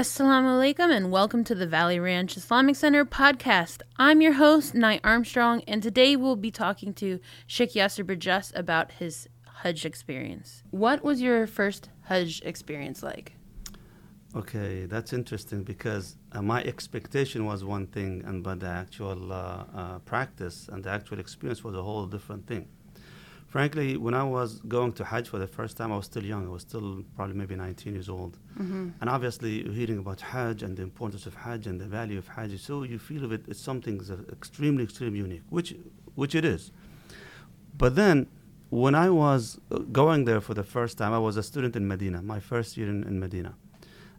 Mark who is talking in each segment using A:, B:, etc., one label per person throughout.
A: Assalamu alaikum and welcome to the Valley Ranch Islamic Center podcast. I'm your host, Knight Armstrong, and today we'll be talking to Sheikh Yaser Birjas about his Hajj experience. What was your first Hajj experience like?
B: Okay, that's interesting because uh, my expectation was one thing, and but the actual uh, uh, practice and the actual experience was a whole different thing. Frankly, when I was going to Hajj for the first time, I was still young. I was still probably maybe 19 years old.
A: Mm-hmm.
B: And obviously, hearing about Hajj and the importance of Hajj and the value of Hajj, so you feel of it, it's something that's extremely, extremely unique, which, which it is. But then, when I was uh, going there for the first time, I was a student in Medina, my first year in, in Medina.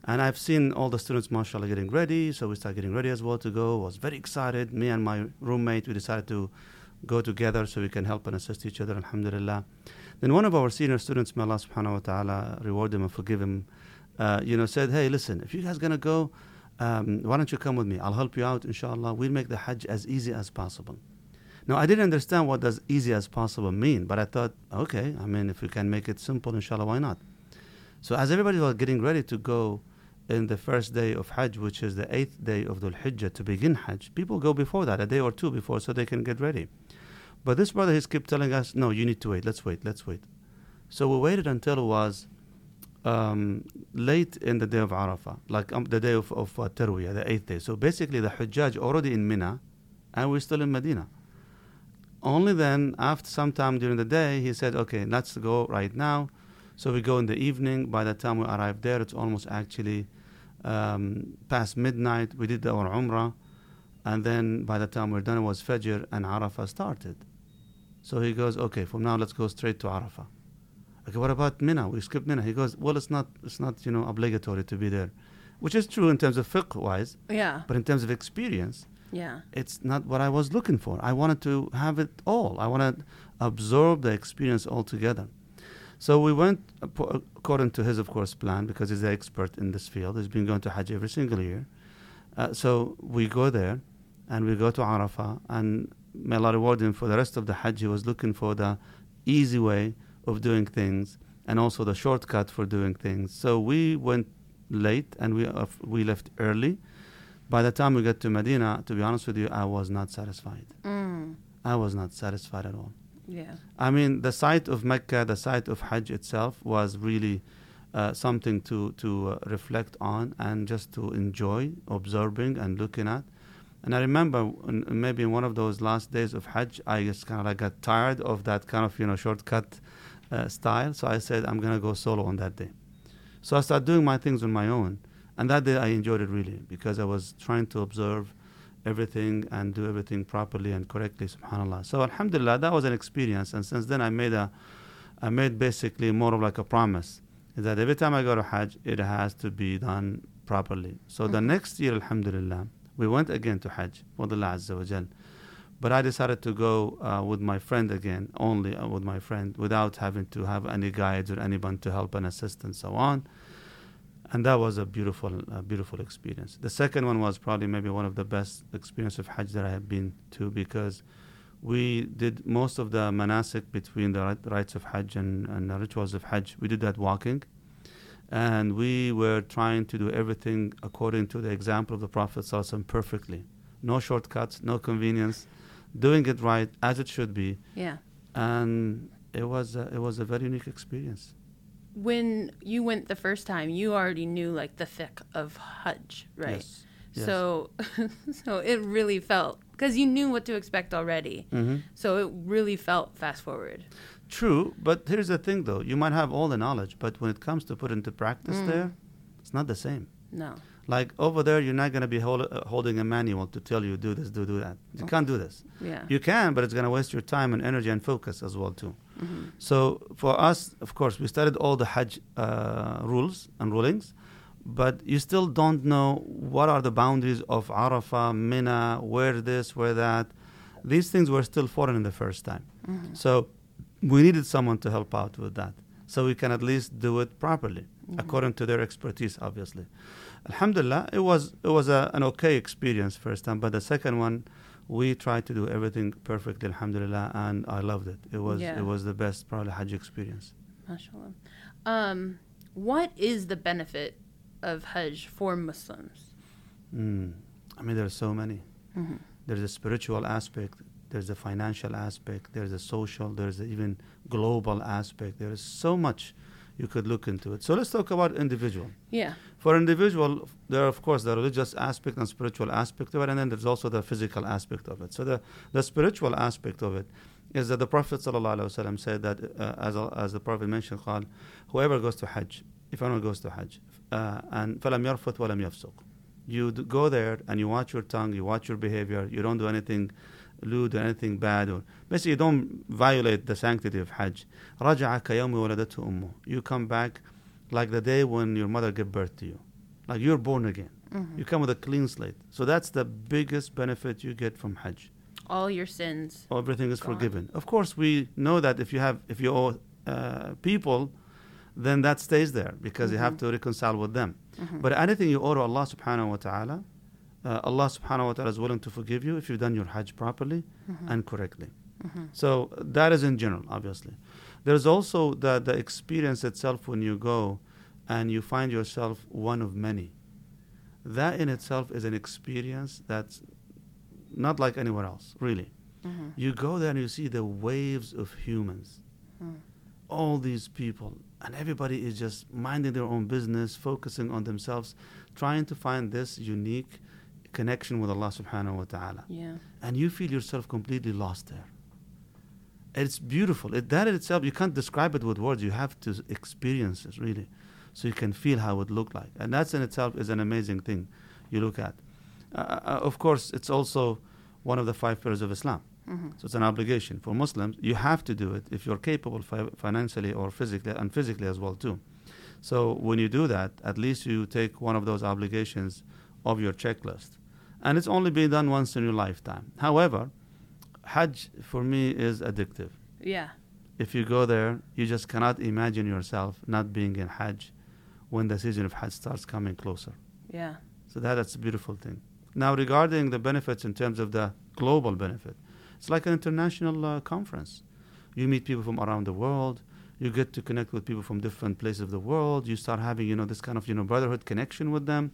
B: And I've seen all the students, mashallah, getting ready. So we started getting ready as well to go. I was very excited. Me and my roommate, we decided to go together so we can help and assist each other, alhamdulillah. Then one of our senior students, may Allah subhanahu wa ta'ala reward him and forgive him, uh, you know, said, hey, listen, if you guys going to go, um, why don't you come with me? I'll help you out, inshallah. We'll make the Hajj as easy as possible. Now, I didn't understand what does easy as possible mean, but I thought, okay, I mean, if we can make it simple, inshallah, why not? So as everybody was getting ready to go in the first day of Hajj, which is the eighth day of Dhul Hijjah to begin Hajj, people go before that, a day or two before, so they can get ready. But this brother, he's kept telling us, no, you need to wait, let's wait, let's wait. So we waited until it was um, late in the day of Arafah, like um, the day of, of uh, Tarwiyah, the eighth day. So basically, the Hujjaj already in Mina, and we're still in Medina. Only then, after some time during the day, he said, okay, let's go right now. So we go in the evening. By the time we arrive there, it's almost actually um, past midnight. We did our Umrah. And then by the time we're done, it was Fajr and Arafah started. So he goes, okay, from now let's go straight to Arafah. Okay, what about Mina? We skipped Mina. He goes, well, it's not, it's not, you know, obligatory to be there, which is true in terms of fiqh wise,
A: Yeah.
B: but in terms of experience,
A: Yeah.
B: it's not what I was looking for. I wanted to have it all. I want to absorb the experience altogether. So we went according to his, of course, plan because he's an expert in this field. He's been going to Hajj every single year. Uh, so we go there and we go to Arafah and may Allah reward him for the rest of the Hajj. He was looking for the easy way of doing things and also the shortcut for doing things. So we went late and we, uh, we left early. By the time we got to Medina, to be honest with you, I was not satisfied.
A: Mm.
B: I was not satisfied at all.
A: Yeah.
B: I mean, the site of Mecca, the site of Hajj itself was really uh, something to, to uh, reflect on and just to enjoy observing and looking at. And I remember maybe in one of those last days of Hajj, I just kind of like got tired of that kind of, you know, shortcut uh, style. So I said, I'm going to go solo on that day. So I started doing my things on my own. And that day I enjoyed it really because I was trying to observe everything and do everything properly and correctly, subhanAllah. So alhamdulillah, that was an experience. And since then I made a, I made basically more of like a promise is that every time I go to Hajj, it has to be done properly. So the
A: Mhm.
B: next year, alhamdulillah, we went again to Hajj, with Allah Azza wa Jal. But I decided to go uh, with my friend again, only uh, with my friend, without having to have any guides or anyone to help and assist and so on. And that was a beautiful, uh, beautiful experience. The second one was probably maybe one of the best experience of Hajj that I have been to because we did most of the manasik between the rites of Hajj and, and the rituals of Hajj. We did that walking. And we were trying to do everything according to the example of the Prophet ﷺ perfectly. No shortcuts, no convenience, doing it right as it should be.
A: Yeah.
B: And it was a, it was a very unique experience.
A: When you went the first time, you already knew like the fiqh of Hajj, right?
B: Yes. Yes.
A: So, so it really felt because you knew what to expect already.
B: Mm-hmm.
A: So it really felt fast forward.
B: True, but here's the thing though. You might have all the knowledge, but when it comes to put into practice
A: Mm.
B: there, it's not the same.
A: No.
B: Like over there, you're not going to be hold, uh, holding a manual to tell you do this, do do that. You
A: Oh.
B: can't do this.
A: Yeah.
B: You can, but it's going to waste your time and energy and focus as well too.
A: hmm
B: So for us, of course, we studied all the Hajj uh, rules and rulings, but you still don't know what are the boundaries of Arafah, Mina, where this, where that. These things were still foreign in the first time.
A: hmm
B: So we needed someone to help out with that. So we can at least do it properly, according to their expertise, obviously. Alhamdulillah, it was it was a, an okay experience first time, but the second one, we tried to do everything perfectly, Alhamdulillah, and I loved it. It was
A: Yeah.
B: it was the best probably Hajj experience.
A: Mashallah. Um, what is the benefit of Hajj for Muslims?
B: Mm. I mean, there are so many.
A: Mm-hmm.
B: There's a spiritual aspect, there's a financial aspect, there's a social, there's a even global aspect. There is so much you could look into it. So let's talk about individual.
A: Yeah.
B: For individual, there are of course the religious aspect and spiritual aspect of it, and then there's also the physical aspect of it. So the, the spiritual aspect of it is that the Prophet ﷺ said that, uh, as, as the Prophet mentioned, قال, whoever goes to Hajj, if anyone goes to Hajj, uh, and فَلَمْ يَرْفُثْ وَلَمْ يَفْسُقْ You d- go there and you watch your tongue, you watch your behavior, you don't do anything lewd or anything bad or basically don't violate the sanctity of Hajj. Raja'aka yawmi waladatu ummu. You come back like the day when your mother gave birth to you. Like you're born again.
A: Mm-hmm.
B: You come with a clean slate. So that's the biggest benefit you get from Hajj.
A: All your sins.
B: Everything is
A: gone.
B: forgiven. Of course, we know that if you have, if you owe uh, people, then that stays there because mm-hmm. you have to reconcile with them.
A: Mm-hmm.
B: But anything you owe to Allah subhanahu wa ta'ala, uh, Allah Subhanahu wa Taala is willing to forgive you if you've done your Hajj properly
A: Mhm.
B: and correctly.
A: Mhm.
B: So that is in general, obviously. There's also the, the experience itself when you go and you find yourself one of many. That in itself is an experience that's not like anywhere else, really.
A: Mhm.
B: You go there and you see the waves of humans,
A: Mm.
B: all these people, and everybody is just minding their own business, focusing on themselves, trying to find this unique connection with Allah subhanahu wa ta'ala
A: Yeah.
B: and you feel yourself completely lost there. It's beautiful. It, that in itself, you can't describe it with words. You have to experience it really, so you can feel how it looked like. And that in itself is an amazing thing you look at. Uh, uh, of course, it's also one of the five pillars of Islam.
A: Mhm.
B: So it's an obligation for Muslims. You have to do it if you're capable fi- financially or physically, and physically as well too. So when you do that, at least you take one of those obligations of your checklist, and it's only being done once in your lifetime. However, Hajj for me is addictive.
A: Yeah.
B: If you go there, you just cannot imagine yourself not being in Hajj when the season of Hajj starts coming closer.
A: Yeah.
B: So that, that's a beautiful thing. Now, regarding the benefits in terms of the global benefit, it's like an international uh, conference. You meet people from around the world. You get to connect with people from different places of the world. You start having, you know, this kind of, you know, brotherhood connection with them.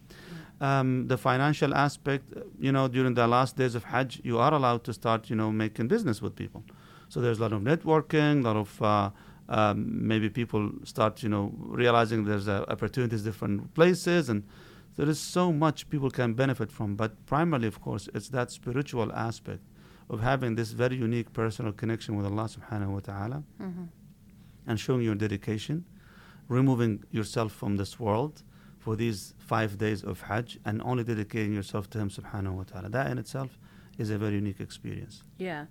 B: Um, the financial aspect, uh, you know, during the last days of Hajj, you are allowed to start, you know, making business with people. So there's a lot of networking, a lot of uh, um, maybe people start, you know, realizing there's uh, opportunities different places, and there is so much people can benefit from. But primarily, of course, it's that spiritual aspect of having this very unique personal connection with Allah Subhanahu wa Taala
A: Mm-hmm.
B: and showing your dedication, removing yourself from this world for these five days of Hajj and only dedicating yourself to Him Subhanahu wa Taala. That in itself is a very unique experience.
A: Yeah.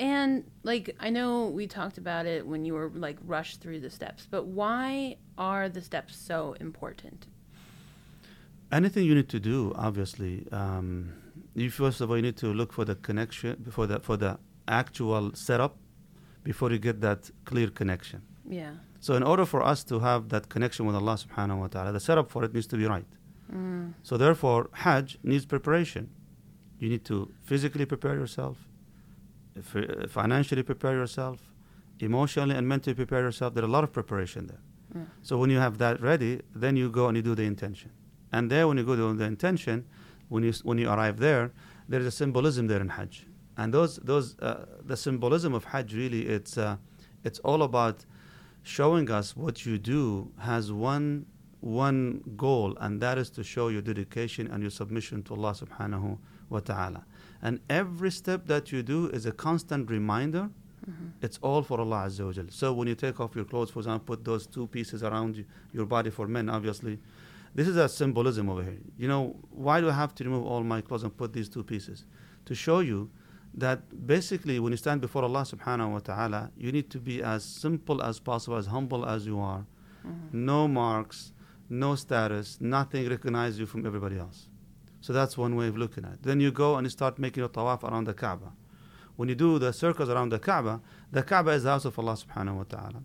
A: And like I know we talked about it when you were like rushed through the steps, but why are the steps so important?
B: Anything you need to do, obviously, um, you first of all you need to look for the connection for the for the actual setup before you get that clear connection.
A: Yeah.
B: So in order for us to have that connection with Allah Subhanahu wa Taala, the setup for it needs to be right.
A: Mm.
B: So therefore, Hajj needs preparation. You need to physically prepare yourself, financially prepare yourself, emotionally and mentally prepare yourself. There are a lot of preparation there.
A: Mm.
B: So when you have that ready, then you go and you do the intention. And there, when you go to the intention, when you when you arrive there, there is a symbolism there in Hajj. And those those uh, the symbolism of Hajj really it's uh, it's all about showing us what you do has one one goal, and that is to show your dedication and your submission to Allah Subhanahu wa Taala. And every step that you do is a constant reminder.
A: Mm-hmm.
B: It's all for Allah Azza wa Jal. So when you take off your clothes, for example, put those two pieces around you, your body for men, obviously. This is a symbolism over here. You know, why do I have to remove all my clothes and put these two pieces? To show you that basically when you stand before Allah subhanahu wa ta'ala, you need to be as simple as possible, as humble as you are.
A: Mm-hmm.
B: No marks, no status, nothing recognize you from everybody else. So that's one way of looking at it. Then you go and you start making a tawaf around the Kaaba. When you do the circles around the Kaaba, the Kaaba is the house of Allah subhanahu wa ta'ala.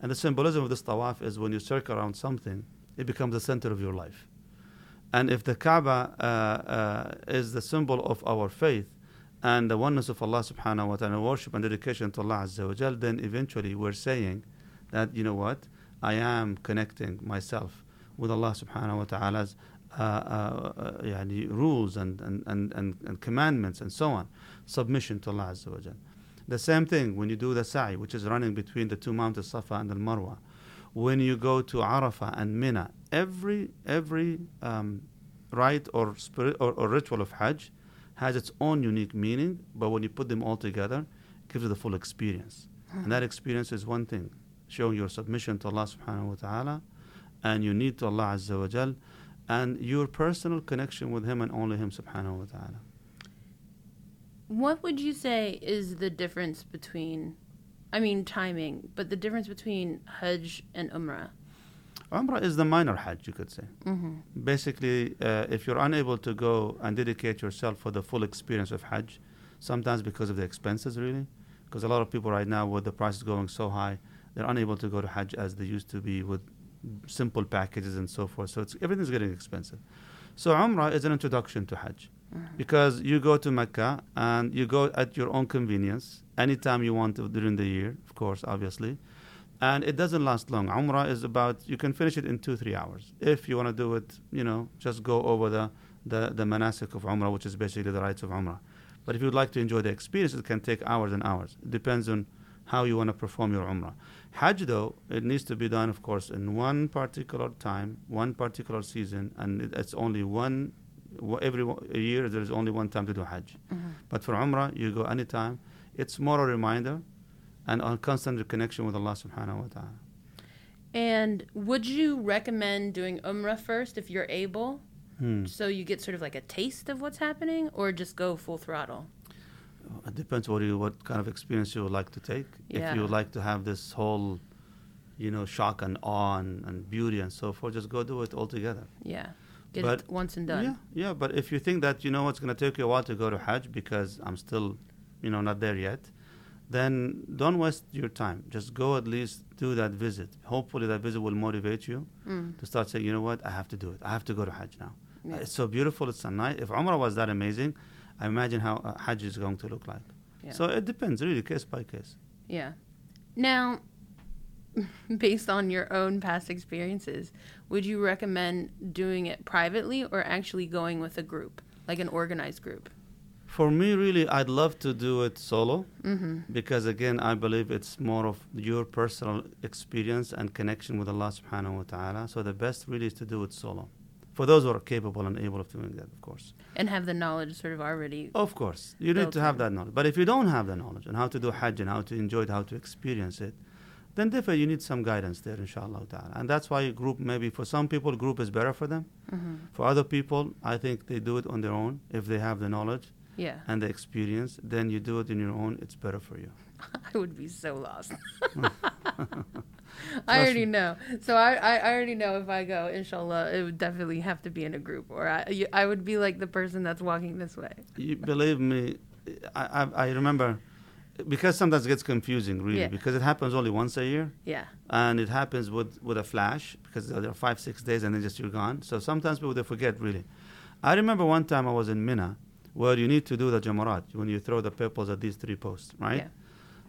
B: And the symbolism of this tawaf is when you circle around something, it becomes the center of your life. And if the Kaaba uh, uh, is the symbol of our faith and the oneness of Allah subhanahu wa ta'ala, worship and dedication to Allah Azza wa Jal, then eventually we're saying that, you know what, I am connecting myself with Allah subhanahu wa ta'ala's uh, uh, uh, rules and, and, and, and, commandments and so on. Submission to Allah Azza wa Jal. The same thing when you do the sa'i, which is running between the two mountains, Safa and Al Marwa. When you go to Arafah and Mina, every, every um, rite or, spirit, or, or ritual of Hajj has its own unique meaning, but when you put them all together, it gives you the full experience. And that experience is one thing, showing your submission to Allah subhanahu wa ta'ala and you need to Allah Azza wa Jal and your personal connection with Him and only Him subhanahu wa ta'ala.
A: What would you say is the difference between, I mean, timing, but the difference between Hajj and Umrah?
B: Umrah is the minor Hajj, you could say.
A: Mm-hmm.
B: Basically, uh, if you're unable to go and dedicate yourself for the full experience of Hajj, sometimes because of the expenses, really, because a lot of people right now, with the prices going so high, they're unable to go to Hajj as they used to be with simple packages and so forth. So it's, everything's getting expensive. So Umrah is an introduction to Hajj because you go to Mecca and you go at your own convenience anytime you want to during the year, of course, obviously. And it doesn't last long. Umrah is about, you can finish it in two, three hours. If you want to do it, you know, just go over the, the, the manasik of Umrah, which is basically the rites of Umrah. But if you'd like to enjoy the experience, it can take hours and hours. It depends on how you want to perform your Umrah. Hajj, though, it needs to be done, of course, in one particular time, one particular season, and it's only one, every year there is only one time to do Hajj.
A: Mm-hmm.
B: But for Umrah, you go anytime. It's more a reminder and a constant connection with Allah subhanahu wa ta'ala.
A: And would you recommend doing Umrah first if you're able?
B: Hmm.
A: So you get sort of like a taste of what's happening, or just go full throttle?
B: It depends what you what kind of experience you would like to take.
A: Yeah.
B: If you would like to have this whole, you know, shock and awe and, and beauty and so forth, just go do it all together.
A: Yeah. Get
B: But-
A: it once and done.
B: Yeah, yeah. But if you think that you know it's going to take you a while to go to Hajj because I'm still, you know, not there yet, then don't waste your time. Just go at least do that visit. Hopefully that visit will motivate you
A: Mm.
B: to start saying, you know what, I have to do it. I have to go to Hajj now.
A: Yeah.
B: It's so beautiful. It's so nice. If Umrah was that amazing, I imagine how uh, Hajj is going to look like.
A: Yeah.
B: So it depends, really, case by case.
A: Yeah. Now, based on your own past experiences, would you recommend doing it privately or actually going with a group, like an organized group?
B: For me, really, I'd love to do it solo
A: Mm-hmm.
B: because, again, I believe it's more of your personal experience and connection with Allah subhanahu wa ta'ala. So the best really is to do it solo. For those who are capable and able of doing that, of course.
A: And have the knowledge sort of already.
B: Of course, you need to have
A: in.
B: that knowledge. But if you don't have the knowledge on how to do Hajj and how to enjoy it, how to experience it, then definitely you need some guidance there, inshallah ta'ala. And that's why a group, maybe for some people, group is better for them.
A: hmm
B: For other people, I think they do it on their own if they have the knowledge
A: Yeah.
B: and the experience. Then you do it on your own, it's better for you.
A: I would be so lost. I already know. So I, I I already know if I go, inshallah, it would definitely have to be in a group, or I you- I would be like the person that's walking this way.
B: You believe me, I, I, I remember, because sometimes it gets confusing, really,
A: Yeah.
B: because it happens only once a year.
A: Yeah.
B: and it happens with, with a flash because there are five six days and then just you're gone so sometimes people they forget really i remember one time i was in mina where you need to do the jamarat when you throw the pebbles at these three posts right?
A: Yeah.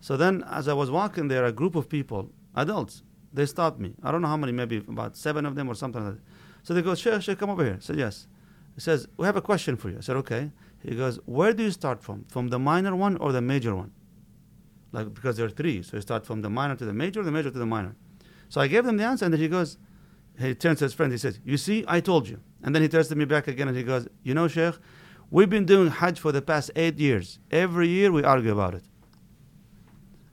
B: so then as i was walking there a group of people adults they stopped me. I don't know how many maybe about seven of them or something like that. So they go sheikh sheikh come over here. I said yes. He says we have a question for you. I said okay. He goes where do you start from? From the minor one or the major one? Like because there are three. So you start from the minor to the major, the major to the minor. So I gave them the answer, and then he goes, he turns to his friend, he says, "You see, I told you." And then he turns to me back again, and he goes, "You know, Sheikh, we've been doing Hajj for the past eight years. Every year we argue about it."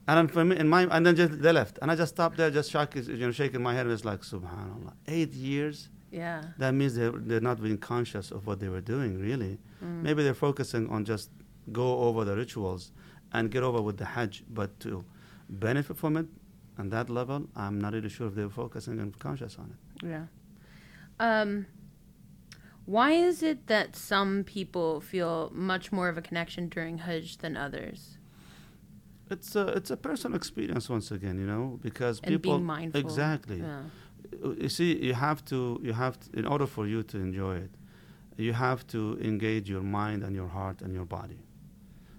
B: And then for me, in my, and then just they left, and I just stopped there, just shock, you know, shaking my head, and it's like, Subhanallah, eight years.
A: Yeah.
B: That means they're, they're not being conscious of what they were doing, really.
A: Mm.
B: Maybe they're focusing on just go over the rituals and get over with the Hajj, but to benefit from it on that level, I'm not really sure if they're focusing and conscious on it.
A: Yeah. Um, why is it that some people feel much more of a connection during Hajj than others?
B: It's a it's a personal experience once again, you know, because
A: And
B: people
A: being mindful.
B: exactly.
A: Yeah.
B: You see, you have to you have to, in order for you to enjoy it, you have to engage your mind and your heart and your body.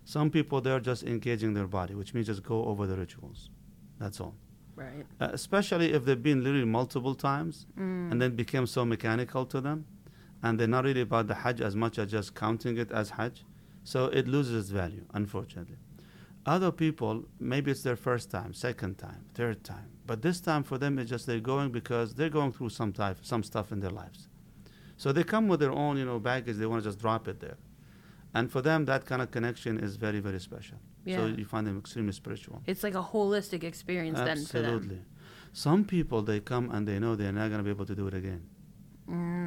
B: Some people they're just engaging their body, which means just go over the rituals. That's all.
A: Right.
B: uh, especially if they've been literally multiple times
A: Mm.
B: and then became so mechanical to them, and they're not really about the Hajj as much as just counting it as Hajj. So it loses its value, unfortunately. Other people, maybe it's their first time, second time, third time, but this time for them it's just they're going because they're going through some type, some stuff in their lives. So they come with their own, you know, baggage. They want to just drop it there, and for them that kind of connection is very, very special. So you find them extremely spiritual.
A: It's like a holistic experience then for them.
B: Absolutely. Some people they come and they know they're not going to be able to do it again.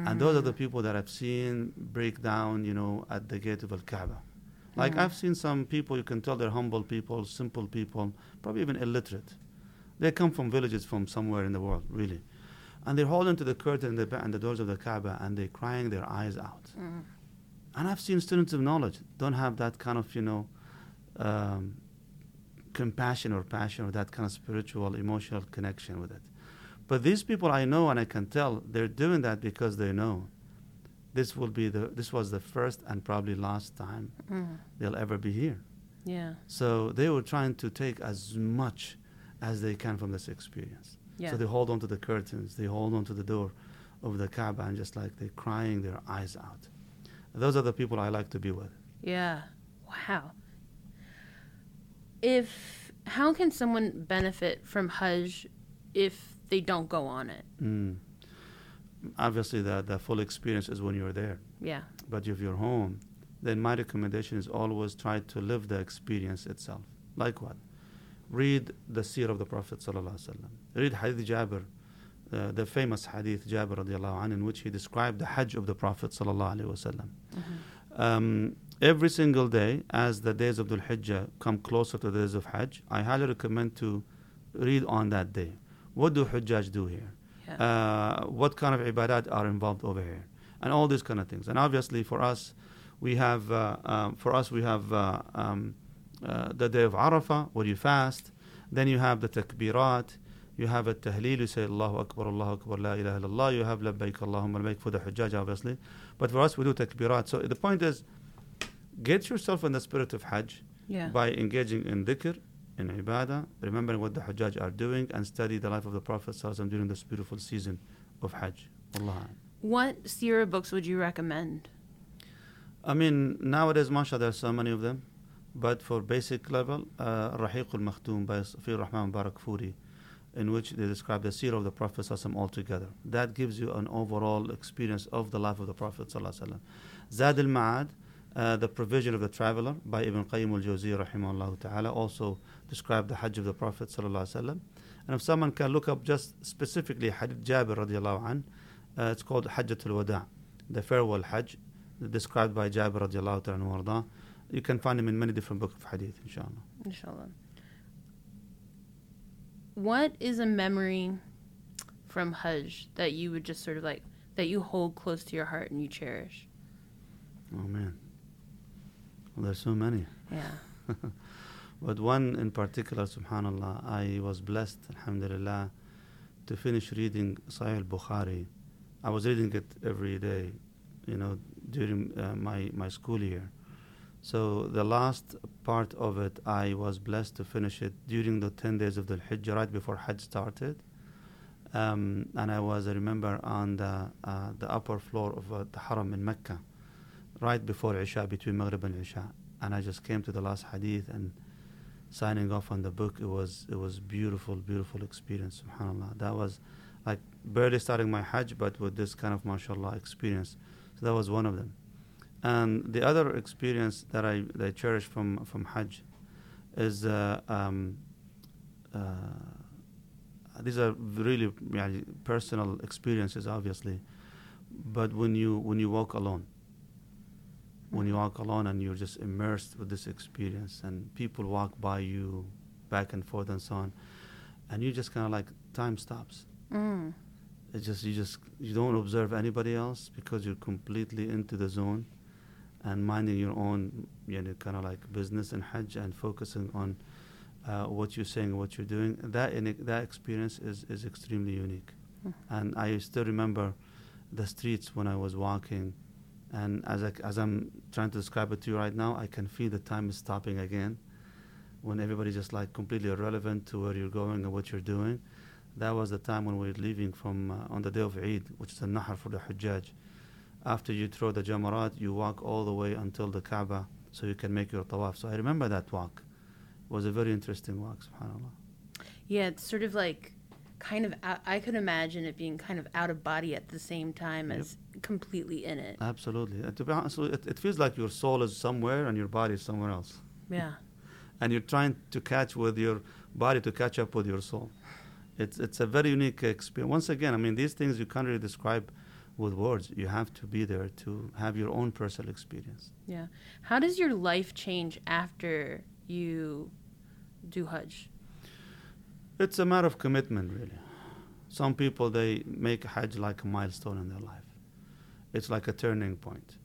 B: And those are the people that I've seen break down, you know, at the gate of Al Kaaba. Like I've seen some people, you can tell they're humble people, simple people, probably even illiterate. They come from villages from somewhere in the world, really. And they're holding to the curtain and the, and the doors of the Kaaba and they're crying their eyes out.
A: Mm.
B: And I've seen students of knowledge don't have that kind of, you know, um, compassion or passion or that kind of spiritual, emotional connection with it. But these people I know and I can tell they're doing that because they know this will be the this was the first and probably last time
A: Mm.
B: they'll ever be here.
A: Yeah.
B: So they were trying to take as much as they can from this experience.
A: Yeah.
B: So they hold on to the curtains, they hold on to the door of the Kaaba and just like they're crying their eyes out. Those are the people I like to be with.
A: Yeah. Wow. If how can someone benefit from Hajj if they don't go on it?
B: Mm. Obviously, the, the full experience is when you're there.
A: Yeah.
B: But if you're home, then my recommendation is always try to live the experience itself. Like what? Read the seerah of the Prophet ﷺ. Read Hadith Jabir, uh, the famous Hadith Jabir radiallahu anh, in which he described the Hajj of the Prophet ﷺ.
A: Mm-hmm.
B: Um, every single day, as the days of Dhul Hijjah come closer to the days of Hajj, I highly recommend to read on that day. What do Hujjaj do here?
A: Yeah.
B: uh, what kind of ibadat are involved over here, and all these kind of things. And obviously, for us, we have uh, um, for us we have uh, um, uh, the day of Arafah where you fast. Then you have the takbirat. You have a tahleel. You say Allahu Akbar, Allahu Akbar, La ilaha illallah. You have labbaik Allahumma labbaik for the Hujjaj, obviously. But for us, we do takbirat. So the point is, get yourself in the spirit of Hajj
A: yeah.
B: by engaging in dhikr, in ibadah, remembering what the Hajjaj are doing, and study the life of the Prophet during this beautiful season of Hajj. Allah.
A: What seerah books would you recommend?
B: I mean, nowadays, mashallah, there are so many of them. But for basic level, uh, Rahiq al-Makhtum by Safi Rahman Barak in which they describe the seerah of the Prophet altogether. That gives you an overall experience of the life of the Prophet. Zad al-Ma'ad uh, the provision of the traveler by Ibn Qayyim al-Jawziyah rahimahullah ta'ala also described the Hajj of the Prophet ﷺ. And if someone can look up just specifically Hadith Jabir radiallahu an, uh, it's called Hajjatul Wada, the farewell Hajj, described by Jabir radiallahu ta'ala. You can find him in many different books of Hadith, inshallah.
A: Inshallah. What is a memory from Hajj that you would just sort of like that you hold close to your heart and you cherish?
B: Oh man. There's so many.
A: Yeah.
B: But one in particular, subhanAllah, I was blessed, alhamdulillah, to finish reading Sahih al-Bukhari. I was reading it every day, you know, during uh, my, my school year. So the last part of it, I was blessed to finish it during the 10 days of the Hijjah, right before Hajj started. Um, and I was, I remember, on the, uh, the upper floor of uh, the Haram in Mecca, right before Isha, between Maghrib and Isha. And I just came to the last hadith and signing off on the book. It was it was beautiful, beautiful experience. Subhanallah. That was like barely starting my Hajj, but with this kind of mashallah experience. So that was one of them. And the other experience that I, that I cherish from from Hajj is uh, um, uh, these are really personal experiences, obviously. But when you when you walk alone, when you walk alone and you're just immersed with this experience, and people walk by you back and forth and so on, and you just kind of like time stops.
A: Mm.
B: It's just you just you don't observe anybody else because you're completely into the zone and minding your own you know, kind of like business and hajj and focusing on uh, what you're saying what you're doing. That in, that experience is, is extremely unique.
A: Mhm.
B: And I still remember the streets when I was walking, and as I, as I'm trying to describe it to you right now, I can feel the time is stopping again. when everybody's just like completely irrelevant to where you're going and what you're doing. That was the time when we were leaving from uh, on the day of Eid, which is a Nahar for the Hujjaj. After you throw the Jamarat, you walk all the way until the Kaaba so you can make your tawaf. So I remember that walk. It was a very interesting walk, subhanAllah.
A: Yeah, it's sort of like kind of out, I could imagine it being kind of out of body at the same time
B: Yep.
A: as completely in it.
B: Absolutely. And to be honest, it, it feels like your soul is somewhere and your body is somewhere else.
A: Yeah.
B: and you're trying to catch with your body to catch up with your soul. It's it's a very unique experience. Once again, I mean these things you can't really describe with words. You have to be there to have your own personal experience.
A: Yeah. How does your life change after you do Hajj?
B: It's a matter of commitment, really. Some people they make Hajj like a milestone in their life. It's like a turning point.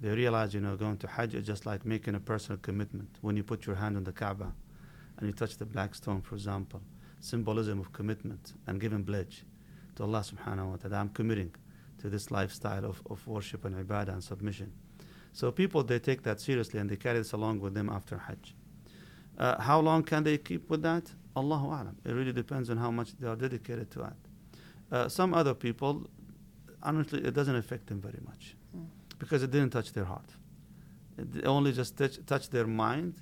B: They realize, you know, going to Hajj is just like making a personal commitment. When you put your hand on the Kaaba and you touch the black stone, for example, symbolism of commitment and giving pledge to Allah subhanahu wa ta'ala. I'm committing to this lifestyle of, of worship and ibadah and submission. So people, they take that seriously and they carry this along with them after Hajj. Uh, how long can they keep with that? Allahu Alam. It really depends on how much they are dedicated to it. Uh, some other people, honestly, it doesn't affect them very much
A: Mm.
B: because it didn't touch their heart. It only just touch, touched their mind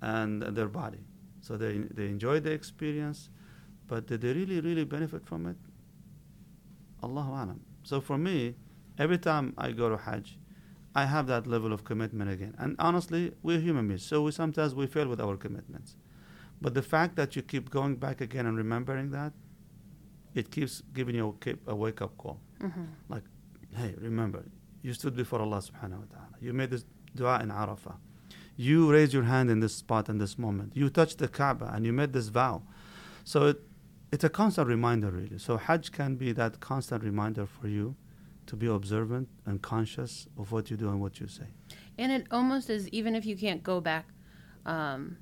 B: and their body. So they, they enjoyed the experience, but did they really, really benefit from it? Allahu Alam. So for me, every time I go to Hajj, I have that level of commitment again. And honestly, we're human beings, so we sometimes we fail with our commitments. But the fact that you keep going back again and remembering that, it keeps giving you a, a wake up call.
A: Mm-hmm.
B: Like, hey, remember, you stood before Allah subhanahu wa ta'ala. You made this dua in Arafah. You raised your hand in this spot in this moment. You touched the Kaaba and you made this vow. So it, it's a constant reminder, really. So Hajj can be that constant reminder for you to be observant and conscious of what you do and what you say.
A: And it almost is even if you can't go back um,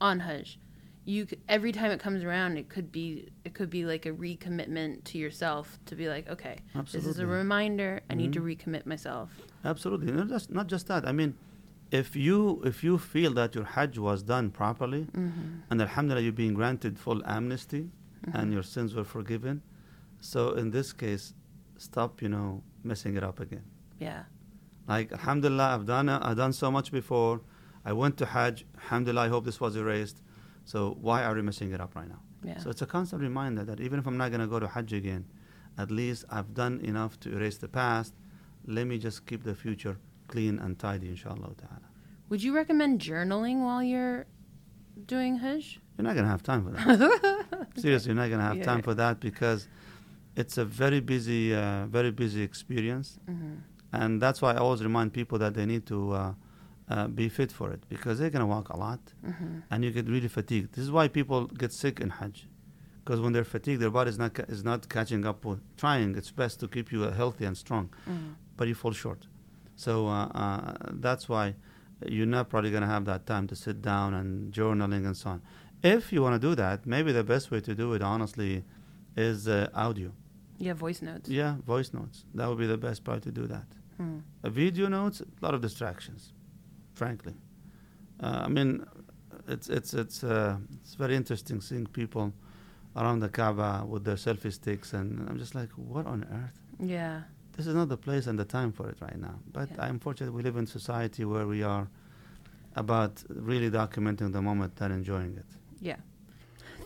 A: on Hajj, you every time it comes around, it could be it could be like a recommitment to yourself to be like, okay, this is a reminder. I need to
B: Mhm.
A: recommit myself.
B: Absolutely. Not just, not just that. I mean, if you if you feel that your Hajj was done properly,
A: Mm-hmm.
B: and Alhamdulillah, you're being granted full amnesty, and your sins were forgiven. So in this case, stop, you know, messing it up again.
A: yeah,
B: Like Alhamdulillah, I've done I've done so much before. I went to Hajj. Alhamdulillah, I hope this was erased. So why are we messing it up right now?
A: yeah,
B: So it's a constant reminder that even if I'm not going to go to Hajj again, at least I've done enough to erase the past. Let me just keep the future clean and tidy, inshallah ta'ala.
A: Would you recommend journaling while you're doing Hajj?
B: You're not going to have time for that. Seriously, you're not going to have
A: Yeah.
B: time for that because it's a very busy, uh, very busy experience.
A: Mm-hmm.
B: And that's why I always remind people that they need to uh, uh, be fit for it because they're going to walk a lot
A: Mm-hmm.
B: and you get really fatigued. This is why people get sick in Hajj because when they're fatigued, their body is not, ca- is not catching up with trying its best to keep you uh, healthy and strong,
A: Mm-hmm.
B: but you fall short. So uh, uh, that's why you're not probably going to have that time to sit down and journaling and so on. If you want to do that, maybe the best way to do it, honestly, is uh, audio.
A: Yeah, voice notes.
B: Yeah, voice notes. That would be the best part to do that.
A: Mm.
B: A video notes, a lot of distractions, frankly. Uh, I mean, it's it's it's uh, it's very interesting seeing people around the Kaaba with their selfie sticks, and I'm just like, what on earth?
A: Yeah,
B: This is not the place and the time for it right now. But
A: Yeah.
B: I'm fortunate we live in a society where we are about really documenting the moment and enjoying it.
A: yeah.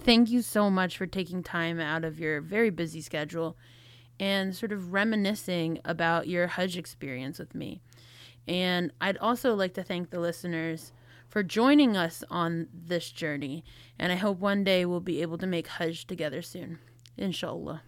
A: Thank you so much for taking time out of your very busy schedule and sort of reminiscing about your Hajj experience with me. And I'd also like to thank the listeners for joining us on this journey. And I hope one day we'll be able to make Hajj together soon. Inshallah.